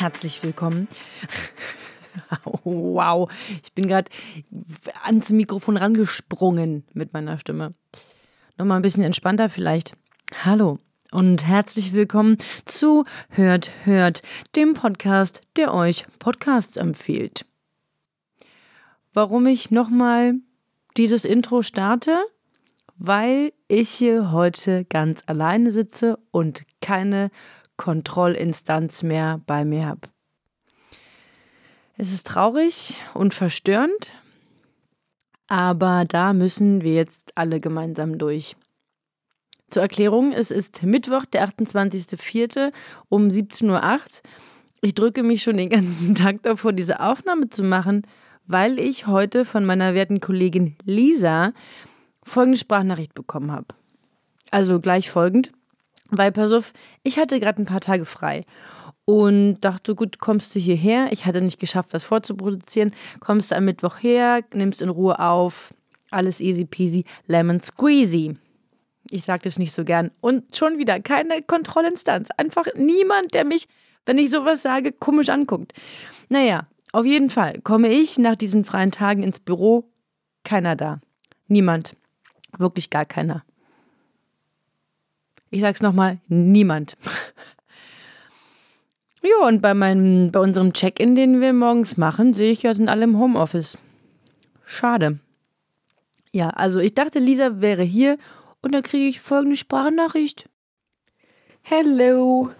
Herzlich willkommen. Wow, ich bin gerade ans Mikrofon rangesprungen mit meiner Stimme. Nochmal ein bisschen entspannter vielleicht. Hallo und herzlich willkommen zu Hört, Hört, dem Podcast, der euch Podcasts empfiehlt. Warum ich nochmal dieses Intro starte? Weil ich hier heute ganz alleine sitze und keine Kontrollinstanz mehr bei mir habe. Es ist traurig und verstörend, aber da müssen wir jetzt alle gemeinsam durch. Zur Erklärung, es ist Mittwoch, der 28.04. um 17.08 Uhr. Ich drücke mich schon den ganzen Tag davor, diese Aufnahme zu machen, weil ich heute von meiner werten Kollegin Lisa folgende Sprachnachricht bekommen habe. Also gleich folgend. Weil, pass auf, ich hatte gerade ein paar Tage frei und dachte, gut, kommst du hierher. Ich hatte nicht geschafft, was vorzuproduzieren. Kommst du am Mittwoch her, nimmst in Ruhe auf. Alles easy peasy, lemon squeezy. Ich sage das nicht so gern. Und schon wieder keine Kontrollinstanz. Einfach niemand, der mich, wenn ich sowas sage, komisch anguckt. Naja, auf jeden Fall komme ich nach diesen freien Tagen ins Büro. Keiner da. Niemand. Wirklich gar keiner. Ich sag's nochmal, niemand. ja, und bei meinem, bei unserem Check-in, den wir morgens machen, sehe ich ja, sind alle im Homeoffice. Schade. Ja, also ich dachte, Lisa wäre hier und dann kriege ich folgende Sprachnachricht. Hello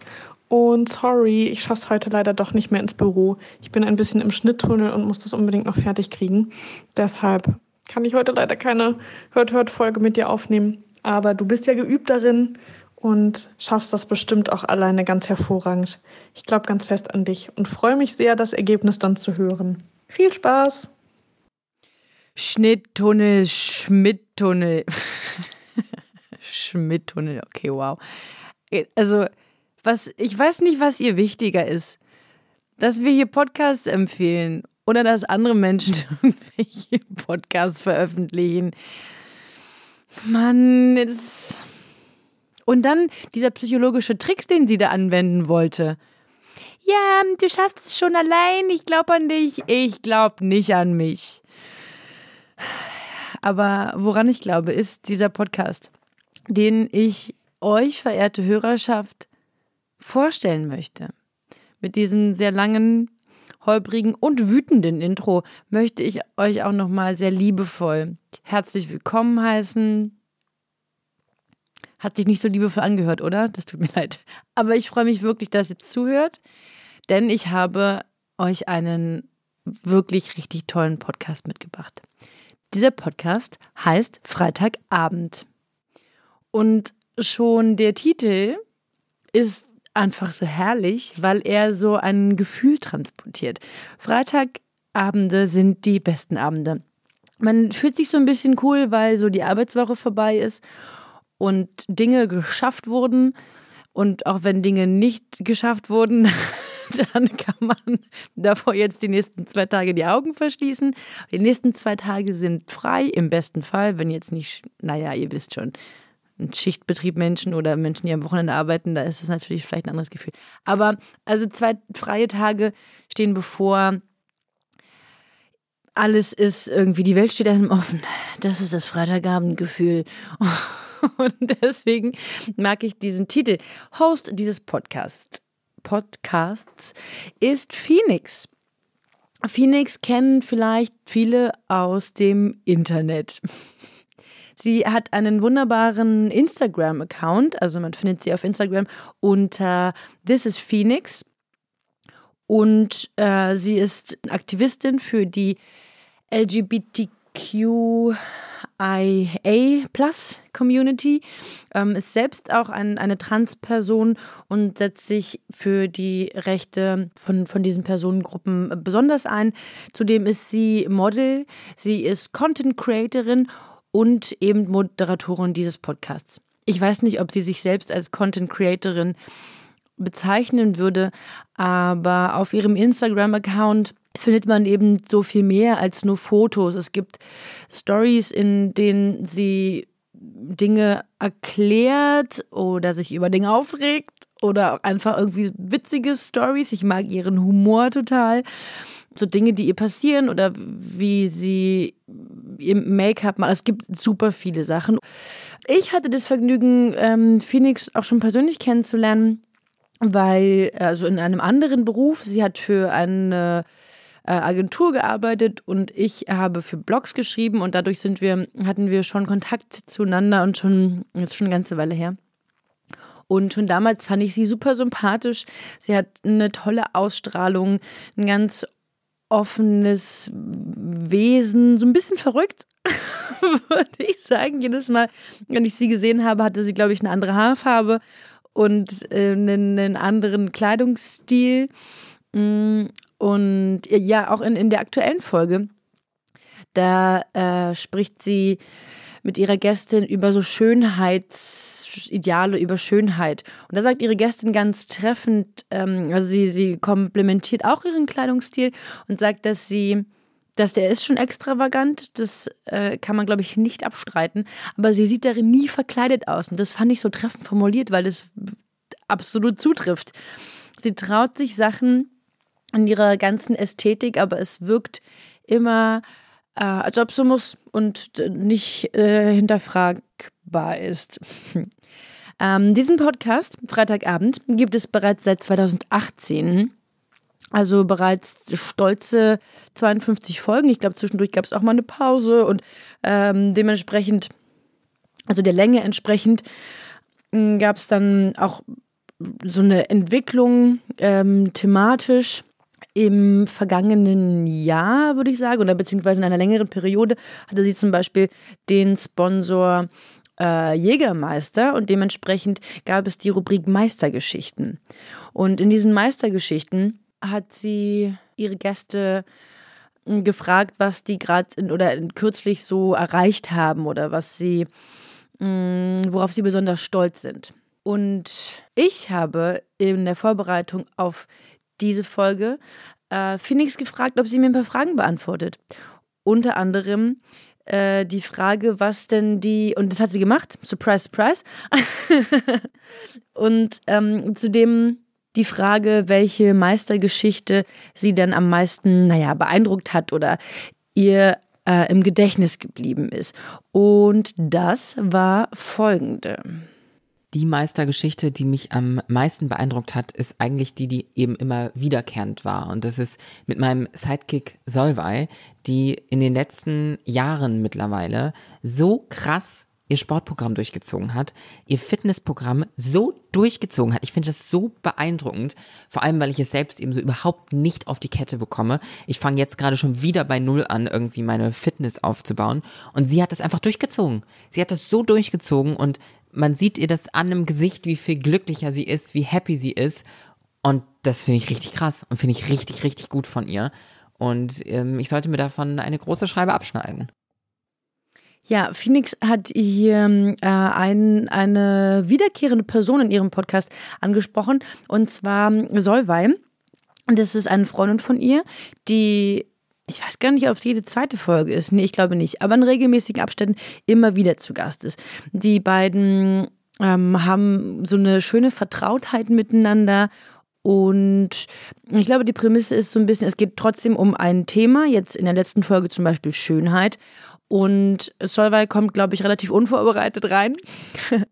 und sorry, ich schaffe es heute leider doch nicht mehr ins Büro. Ich bin ein bisschen im Schnitttunnel und muss das unbedingt noch fertig kriegen. Deshalb kann ich heute leider keine Hört-Hört-Folge mit dir aufnehmen. Aber du bist ja geübt darin und schaffst das bestimmt auch alleine ganz hervorragend. Ich glaube ganz fest an dich und freue mich sehr, das Ergebnis dann zu hören. Viel Spaß! Schnitttunnel, Schmidttunnel. Schmidttunnel, okay, wow. Also, was, ich weiß nicht, was ihr wichtiger ist. Dass wir hier Podcasts empfehlen oder dass andere Menschen irgendwelche Podcasts veröffentlichen. Mann, das. Und dann dieser psychologische Trick, den sie da anwenden wollte. Ja, du schaffst es schon allein, ich glaube an dich. Ich glaube nicht an mich. Aber woran ich glaube, ist dieser Podcast, den ich euch, verehrte Hörerschaft, vorstellen möchte. Mit diesem sehr langen, holprigen und wütenden Intro möchte ich euch auch nochmal sehr liebevoll herzlich willkommen heißen. Hat sich nicht so liebevoll angehört, oder? Das tut mir leid. Aber ich freue mich wirklich, dass ihr zuhört, denn ich habe euch einen wirklich richtig tollen Podcast mitgebracht. Dieser Podcast heißt Freitagabend. Und schon der Titel ist einfach so herrlich, weil er so ein Gefühl transportiert. Freitagabende sind die besten Abende. Man fühlt sich so ein bisschen cool, weil so die Arbeitswoche vorbei ist und Dinge geschafft wurden. Und auch wenn Dinge nicht geschafft wurden, dann kann man davor jetzt die nächsten zwei Tage die Augen verschließen. Die nächsten zwei Tage sind frei, im besten Fall, wenn jetzt nicht, naja, ihr wisst schon, ein Schichtbetrieb Menschen oder Menschen, die am Wochenende arbeiten, da ist es natürlich vielleicht ein anderes Gefühl. Aber also zwei freie Tage stehen bevor. Alles ist irgendwie, die Welt steht einem offen. Das ist das Freitagabendgefühl. Und deswegen mag ich diesen Titel. Host dieses Podcast, Podcasts ist Phoenix. Phoenix kennen vielleicht viele aus dem Internet. Sie hat einen wunderbaren Instagram-Account, also man findet sie auf Instagram unter This is Phoenix. Und äh, sie ist Aktivistin für die LGBTQIA IA Plus Community, ähm, ist selbst auch ein, eine Transperson und setzt sich für die Rechte von, von diesen Personengruppen besonders ein. Zudem ist sie Model, sie ist Content Creatorin und eben Moderatorin dieses Podcasts. Ich weiß nicht, ob sie sich selbst als Content Creatorin bezeichnen würde, aber auf ihrem Instagram-Account findet man eben so viel mehr als nur Fotos. Es gibt Stories, in denen sie Dinge erklärt oder sich über Dinge aufregt oder einfach irgendwie witzige Stories. Ich mag ihren Humor total. So Dinge, die ihr passieren oder wie sie ihr Make-up macht. Es gibt super viele Sachen. Ich hatte das Vergnügen, ähm, Phoenix auch schon persönlich kennenzulernen, weil, also in einem anderen Beruf, sie hat für eine äh, Agentur gearbeitet und ich habe für Blogs geschrieben und dadurch sind wir, hatten wir schon Kontakt zueinander und schon, jetzt schon eine ganze Weile her. Und schon damals fand ich sie super sympathisch. Sie hat eine tolle Ausstrahlung, ein ganz offenes Wesen, so ein bisschen verrückt, würde ich sagen. Jedes Mal, wenn ich sie gesehen habe, hatte sie, glaube ich, eine andere Haarfarbe und äh, einen, einen anderen Kleidungsstil. Mm, und ja, auch in, in der aktuellen Folge, da äh, spricht sie mit ihrer Gästin über so Schönheitsideale, über Schönheit. Und da sagt ihre Gästin ganz treffend, ähm, also sie, sie komplementiert auch ihren Kleidungsstil und sagt, dass sie, dass der ist schon extravagant, das äh, kann man, glaube ich, nicht abstreiten, aber sie sieht darin nie verkleidet aus. Und das fand ich so treffend formuliert, weil das absolut zutrifft. Sie traut sich Sachen, an ihrer ganzen Ästhetik, aber es wirkt immer, äh, als ob es so muss und nicht äh, hinterfragbar ist. ähm, diesen Podcast, Freitagabend, gibt es bereits seit 2018. Also bereits stolze 52 Folgen. Ich glaube, zwischendurch gab es auch mal eine Pause und ähm, dementsprechend, also der Länge entsprechend, hm, gab es dann auch so eine Entwicklung ähm, thematisch im vergangenen Jahr, würde ich sagen, oder beziehungsweise in einer längeren Periode, hatte sie zum Beispiel den Sponsor äh, Jägermeister und dementsprechend gab es die Rubrik Meistergeschichten. Und in diesen Meistergeschichten hat sie ihre Gäste hm, gefragt, was die gerade oder kürzlich so erreicht haben oder was sie, mh, hm, worauf sie besonders stolz sind. Und ich habe in der Vorbereitung auf diese Folge äh, Phoenix gefragt, ob sie mir ein paar Fragen beantwortet. Unter anderem äh, die Frage, was denn die, und das hat sie gemacht, surprise, surprise. und ähm, zudem die Frage, welche Meistergeschichte sie dann am meisten, naja, beeindruckt hat oder ihr äh, im Gedächtnis geblieben ist. Und das war folgende. Die Meistergeschichte, die mich am meisten beeindruckt hat, ist eigentlich die, die eben immer wiederkehrend war. Und das ist mit meinem Sidekick Solvay, die in den letzten Jahren mittlerweile so krass ihr Sportprogramm durchgezogen hat, ihr Fitnessprogramm so durchgezogen hat. Ich finde das so beeindruckend, vor allem weil ich es selbst eben so überhaupt nicht auf die Kette bekomme. Ich fange jetzt gerade schon wieder bei Null an, irgendwie meine Fitness aufzubauen und sie hat das einfach durchgezogen. Sie hat das so durchgezogen und man sieht ihr das an im Gesicht, wie viel glücklicher sie ist, wie happy sie ist. Und das finde ich richtig krass und finde ich richtig, richtig gut von ihr. Und ähm, ich sollte mir davon eine große Schreibe abschneiden. Ja, Phoenix hat hier äh, ein, eine wiederkehrende Person in ihrem Podcast angesprochen, und zwar Solvay. Das ist eine Freundin von ihr, die ich weiß gar nicht, ob es jede zweite Folge ist. Nee, ich glaube nicht. Aber in regelmäßigen Abständen immer wieder zu Gast ist. Die beiden ähm, haben so eine schöne Vertrautheit miteinander. Und ich glaube, die Prämisse ist so ein bisschen, es geht trotzdem um ein Thema, jetzt in der letzten Folge zum Beispiel Schönheit. Und Solvay kommt, glaube ich, relativ unvorbereitet rein.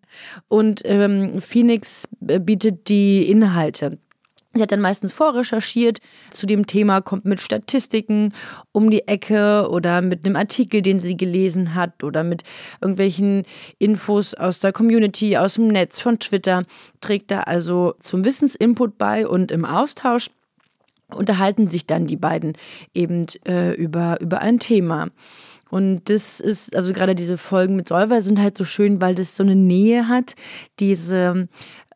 Und ähm, Phoenix bietet die Inhalte. Sie hat dann meistens vorrecherchiert zu dem Thema, kommt mit Statistiken um die Ecke oder mit einem Artikel, den sie gelesen hat oder mit irgendwelchen Infos aus der Community, aus dem Netz, von Twitter, trägt da also zum Wissensinput bei und im Austausch unterhalten sich dann die beiden eben äh, über, über ein Thema. Und das ist, also gerade diese Folgen mit Solver sind halt so schön, weil das so eine Nähe hat. Diese,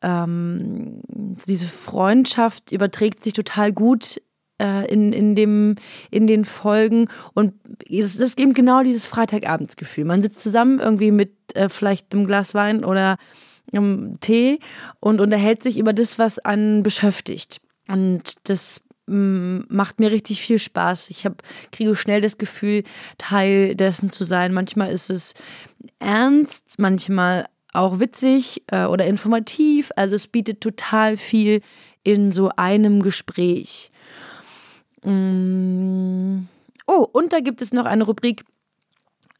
ähm, diese Freundschaft überträgt sich total gut äh, in, in, dem, in den Folgen. Und das, ist eben genau dieses Freitagabendsgefühl. Man sitzt zusammen irgendwie mit äh, vielleicht einem Glas Wein oder einem Tee und unterhält sich über das, was einen beschäftigt. Und das mm, macht mir richtig viel Spaß. Ich hab, kriege schnell das Gefühl, Teil dessen zu sein. Manchmal ist es ernst, manchmal auch witzig äh, oder informativ. Also es bietet total viel in so einem Gespräch. Mm. Oh, und da gibt es noch eine Rubrik,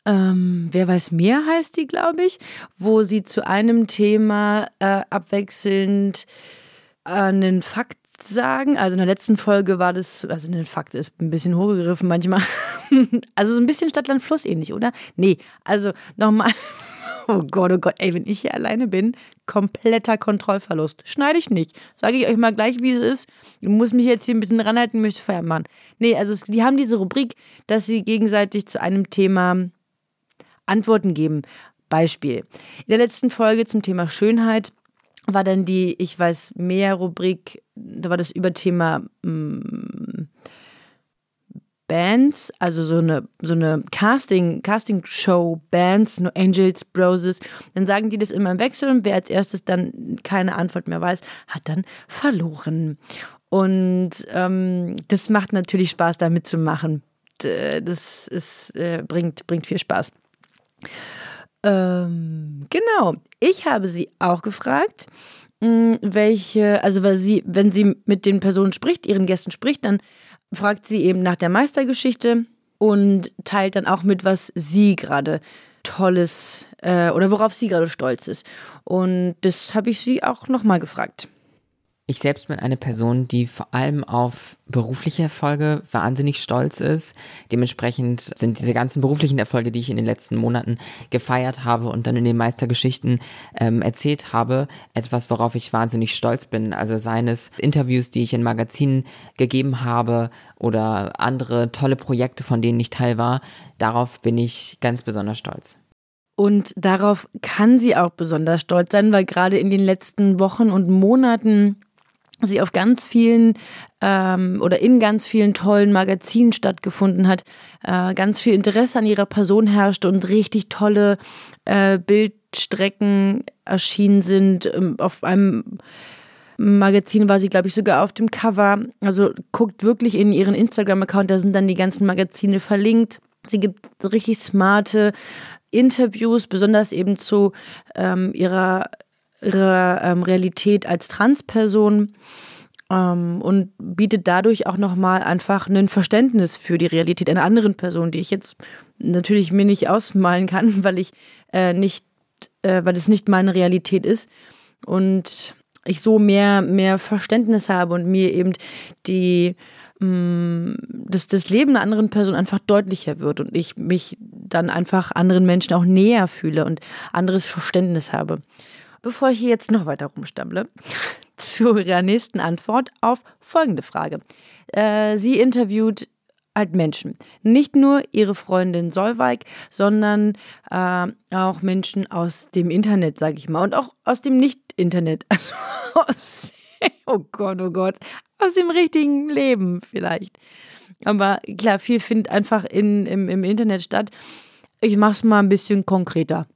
ähm, wer weiß mehr heißt die, glaube ich, wo sie zu einem Thema äh, abwechselnd einen Fakt sagen. Also in der letzten Folge war das, also ein Fakt ist ein bisschen hochgegriffen manchmal. also so ein bisschen Stadtland Fluss ähnlich, oder? Nee, also nochmal. Oh Gott, oh Gott, ey, wenn ich hier alleine bin, kompletter Kontrollverlust. Schneide ich nicht. Sage ich euch mal gleich, wie es ist. Ich muss mich jetzt hier ein bisschen ranhalten, möchte Feiern machen. Nee, also es, die haben diese Rubrik, dass sie gegenseitig zu einem Thema Antworten geben. Beispiel. In der letzten Folge zum Thema Schönheit war dann die Ich weiß mehr Rubrik, da war das Überthema mm, Bands, also so eine, so eine Casting, Casting-Show, Bands, no Angels, Broses. Dann sagen die das immer im Wechsel und wer als erstes dann keine Antwort mehr weiß, hat dann verloren. Und ähm, das macht natürlich Spaß, da mitzumachen. Das ist, äh, bringt, bringt viel Spaß. Ähm, genau. Ich habe sie auch gefragt, hm, welche, also weil sie, wenn sie mit den Personen spricht, ihren Gästen spricht, dann fragt sie eben nach der Meistergeschichte und teilt dann auch mit, was sie gerade Tolles äh, oder worauf sie gerade stolz ist. Und das habe ich sie auch nochmal gefragt. Ich selbst bin eine Person, die vor allem auf berufliche Erfolge wahnsinnig stolz ist. Dementsprechend sind diese ganzen beruflichen Erfolge, die ich in den letzten Monaten gefeiert habe und dann in den Meistergeschichten ähm, erzählt habe, etwas, worauf ich wahnsinnig stolz bin. Also seien es Interviews, die ich in Magazinen gegeben habe oder andere tolle Projekte, von denen ich Teil war. Darauf bin ich ganz besonders stolz. Und darauf kann sie auch besonders stolz sein, weil gerade in den letzten Wochen und Monaten sie auf ganz vielen ähm, oder in ganz vielen tollen Magazinen stattgefunden hat, äh, ganz viel Interesse an ihrer Person herrschte und richtig tolle äh, Bildstrecken erschienen sind. Ähm, auf einem Magazin war sie, glaube ich, sogar auf dem Cover. Also guckt wirklich in ihren Instagram-Account, da sind dann die ganzen Magazine verlinkt. Sie gibt richtig smarte Interviews, besonders eben zu ähm, ihrer ihre ähm, Realität als Transperson ähm, und bietet dadurch auch nochmal einfach ein Verständnis für die Realität einer anderen Person, die ich jetzt natürlich mir nicht ausmalen kann, weil ich äh, nicht, äh, weil es nicht meine Realität ist und ich so mehr, mehr Verständnis habe und mir eben die mm, dass das Leben einer anderen Person einfach deutlicher wird und ich mich dann einfach anderen Menschen auch näher fühle und anderes Verständnis habe. Bevor ich hier jetzt noch weiter rumstamble, zu ihrer nächsten Antwort auf folgende Frage. Äh, sie interviewt halt Menschen. Nicht nur ihre Freundin Solveig, sondern äh, auch Menschen aus dem Internet, sage ich mal. Und auch aus dem Nicht-Internet. Also aus, oh Gott, oh Gott, aus dem richtigen Leben vielleicht. Aber klar, viel findet einfach in, im, im Internet statt. Ich mache es mal ein bisschen konkreter.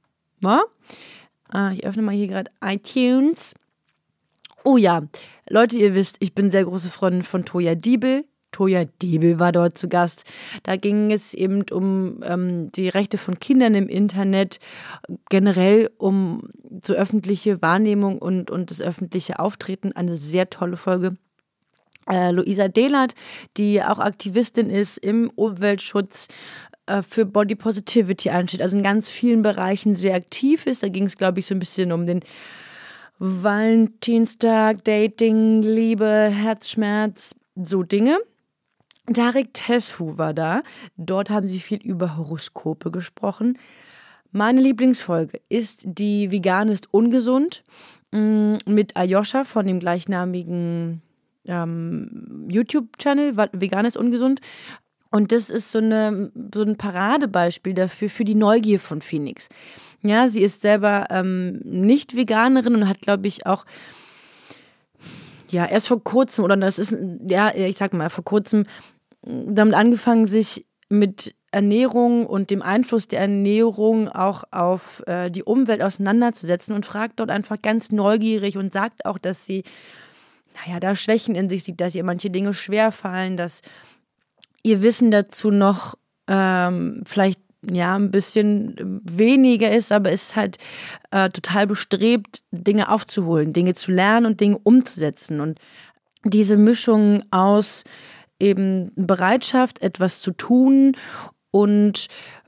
Na? Ah, ich öffne mal hier gerade iTunes. Oh ja, Leute, ihr wisst, ich bin sehr große Freundin von Toya Diebel. Toya Diebel war dort zu Gast. Da ging es eben um ähm, die Rechte von Kindern im Internet, generell um so öffentliche Wahrnehmung und, und das öffentliche Auftreten. Eine sehr tolle Folge. Äh, Luisa Dehlert, die auch Aktivistin ist im Umweltschutz, äh, für Body Positivity einsteht, also in ganz vielen Bereichen sehr aktiv ist. Da ging es, glaube ich, so ein bisschen um den Valentinstag, Dating, Liebe, Herzschmerz, so Dinge. Tarek Tesfu war da. Dort haben sie viel über Horoskope gesprochen. Meine Lieblingsfolge ist die Vegan ist ungesund mm, mit Ayosha von dem gleichnamigen ähm, YouTube-Channel Vegan ist ungesund. Und das ist so, eine, so ein Paradebeispiel dafür, für die Neugier von Phoenix. Ja, sie ist selber ähm, nicht Veganerin und hat, glaube ich, auch ja, erst vor kurzem, oder das ist, ja, ich sag mal, vor kurzem damit angefangen, sich mit Ernährung und dem Einfluss der Ernährung auch auf äh, die Umwelt auseinanderzusetzen und fragt dort einfach ganz neugierig und sagt auch, dass sie, naja, da Schwächen in sich sieht, dass ihr manche Dinge schwerfallen, dass ihr Wissen dazu noch ähm, vielleicht ja ein bisschen weniger ist, aber ist halt äh, total bestrebt, Dinge aufzuholen, Dinge zu lernen und Dinge umzusetzen. Und diese Mischung aus eben Bereitschaft, etwas zu tun und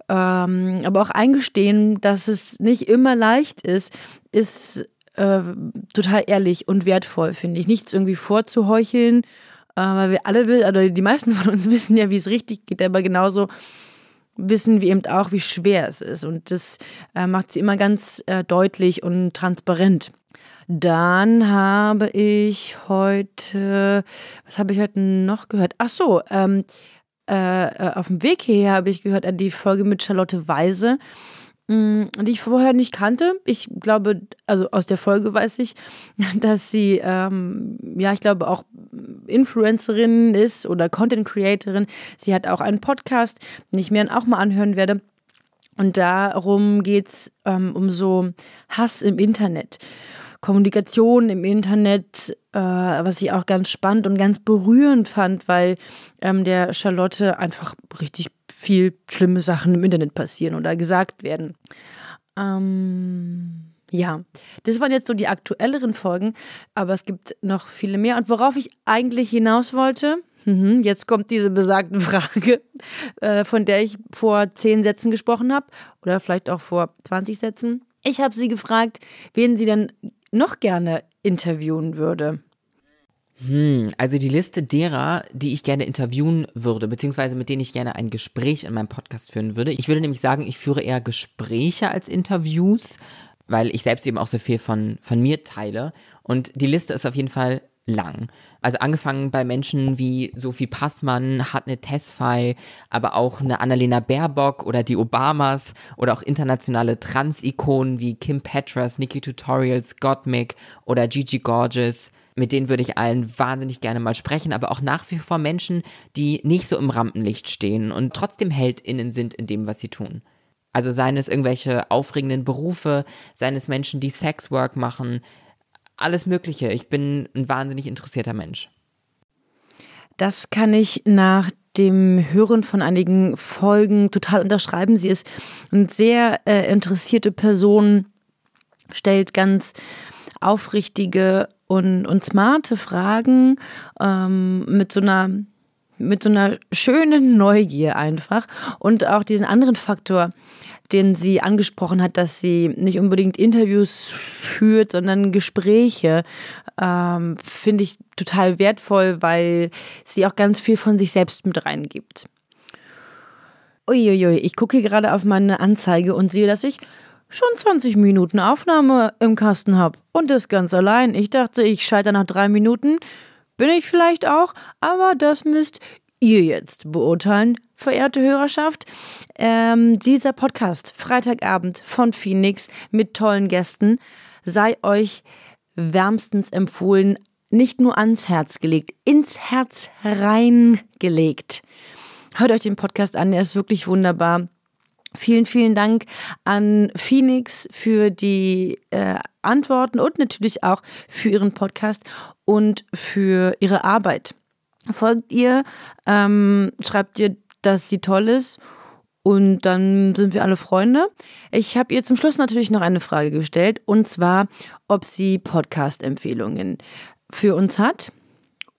ähm, aber auch eingestehen, dass es nicht immer leicht ist, ist äh, total ehrlich und wertvoll, finde ich. Nichts irgendwie vorzuheucheln, weil wir alle, oder die meisten von uns wissen ja, wie es richtig geht, aber genauso wissen wir eben auch, wie schwer es ist. Und das äh, macht sie immer ganz äh, deutlich und transparent. Dann habe ich heute, was habe ich heute noch gehört? Ach so, ähm, äh, äh auf dem Weg hierher habe ich gehört an die Folge mit Charlotte Weise. Mm, die ich vorher nicht kannte. Ich glaube, also aus der Folge weiß ich, dass sie, ähm, ja, ich glaube auch Influencerin ist oder Content Creatorin. Sie hat auch einen Podcast, den ich mir auch mal anhören werde. Und darum geht es ähm, um so Hass im Internet. Kommunikation im Internet, äh, was ich auch ganz spannend und ganz berührend fand, weil ähm, der Charlotte einfach richtig viel schlimme Sachen im Internet passieren oder gesagt werden. Ähm, ja, das waren jetzt so die aktuelleren Folgen, aber es gibt noch viele mehr. Und worauf ich eigentlich hinaus wollte, mhm, jetzt kommt diese besagte Frage, äh, von der ich vor zehn Sätzen gesprochen habe oder vielleicht auch vor 20 Sätzen. Ich habe sie gefragt, wen sie denn noch gerne interviewen würde. Hm, also die Liste derer, die ich gerne interviewen würde, beziehungsweise mit denen ich gerne ein Gespräch in meinem Podcast führen würde. Ich würde nämlich sagen, ich führe eher Gespräche als Interviews, weil ich selbst eben auch so viel von, von mir teile. Und die Liste ist auf jeden Fall lang. Also angefangen bei Menschen wie Sophie Passmann, Hartne Tesfaye, aber auch eine Annalena Baerbock oder die Obamas oder auch internationale Trans-Ikonen wie Kim Petras, Nikki Tutorials, Gottmik oder Gigi Gorgeous mit denen würde ich allen wahnsinnig gerne mal sprechen, aber auch nach wie vor Menschen, die nicht so im Rampenlicht stehen und trotzdem HeldInnen sind in dem, was sie tun. Also seien es irgendwelche aufregenden Berufe, seien es Menschen, die Sexwork machen, alles Mögliche. Ich bin ein wahnsinnig interessierter Mensch. Das kann ich nach dem Hören von einigen Folgen total unterschreiben. Sie ist eine sehr äh, interessierte Person, stellt ganz aufrichtige und, und smarte Fragen ähm, mit so einer mit so einer schönen Neugier einfach und auch diesen anderen Faktor, den sie angesprochen hat, dass sie nicht unbedingt Interviews führt, sondern Gespräche, ähm, finde ich total wertvoll, weil sie auch ganz viel von sich selbst mit reingibt. Uiuiui, ich gucke gerade auf meine Anzeige und sehe, dass ich schon 20 Minuten Aufnahme im Kasten habe. Und das ganz allein. Ich dachte, ich scheitere nach drei Minuten. Bin ich vielleicht auch, aber das müsst ihr jetzt beurteilen, verehrte Hörerschaft. Ähm, dieser Podcast, Freitagabend von Phoenix mit tollen Gästen, sei euch wärmstens empfohlen, nicht nur ans Herz gelegt, ins Herz reingelegt. Hört euch den Podcast an, er ist wirklich wunderbar. Vielen, vielen Dank an Phoenix für die äh, Antworten und natürlich auch für ihren Podcast und für ihre Arbeit. Folgt ihr, ähm, schreibt ihr, dass sie toll ist und dann sind wir alle Freunde. Ich habe ihr zum Schluss natürlich noch eine Frage gestellt und zwar, ob sie Podcast-Empfehlungen für uns hat.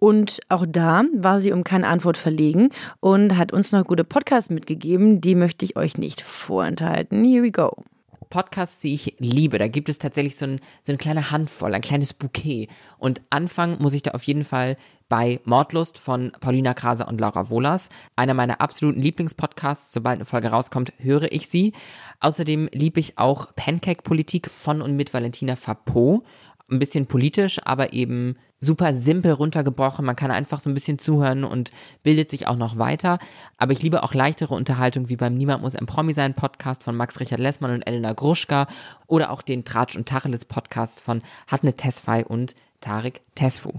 Und auch da war sie um keine Antwort verlegen und hat uns noch gute Podcasts mitgegeben. Die möchte ich euch nicht vorenthalten. Here we go. Podcasts, die ich liebe. Da gibt es tatsächlich so, ein, so eine kleine Handvoll, ein kleines Bouquet. Und anfangen muss ich da auf jeden Fall bei Mordlust von Paulina Kraser und Laura Wohlers. Einer meiner absoluten Lieblingspodcasts. Sobald eine Folge rauskommt, höre ich sie. Außerdem liebe ich auch Pancake-Politik von und mit Valentina Fapot ein bisschen politisch, aber eben super simpel runtergebrochen. Man kann einfach so ein bisschen zuhören und bildet sich auch noch weiter. Aber ich liebe auch leichtere Unterhaltung wie beim Niemand muss ein Promi sein Podcast von Max Richard Lessmann und Elena Gruschka oder auch den Tratsch und Tacheles Podcast von Hatne Tesfay und Tarek Tesfu.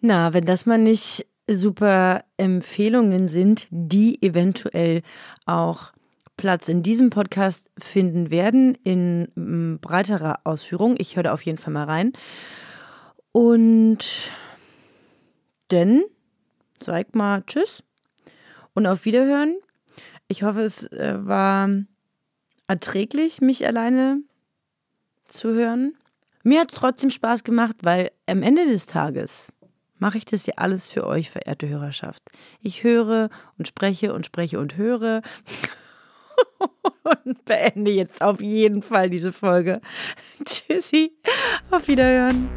Na, wenn das mal nicht super Empfehlungen sind, die eventuell auch Platz in diesem Podcast finden werden, in mm, breiterer Ausführung. Ich höre da auf jeden Fall mal rein. Und denn, sag mal Tschüss und auf Wiederhören. Ich hoffe, es äh, war erträglich, mich alleine zu hören. Mir hat es trotzdem Spaß gemacht, weil am Ende des Tages mache ich das ja alles für euch, verehrte Hörerschaft. Ich höre und spreche und spreche und höre und beende jetzt auf jeden Fall diese Folge. Tschüssi, auf Wiederhören.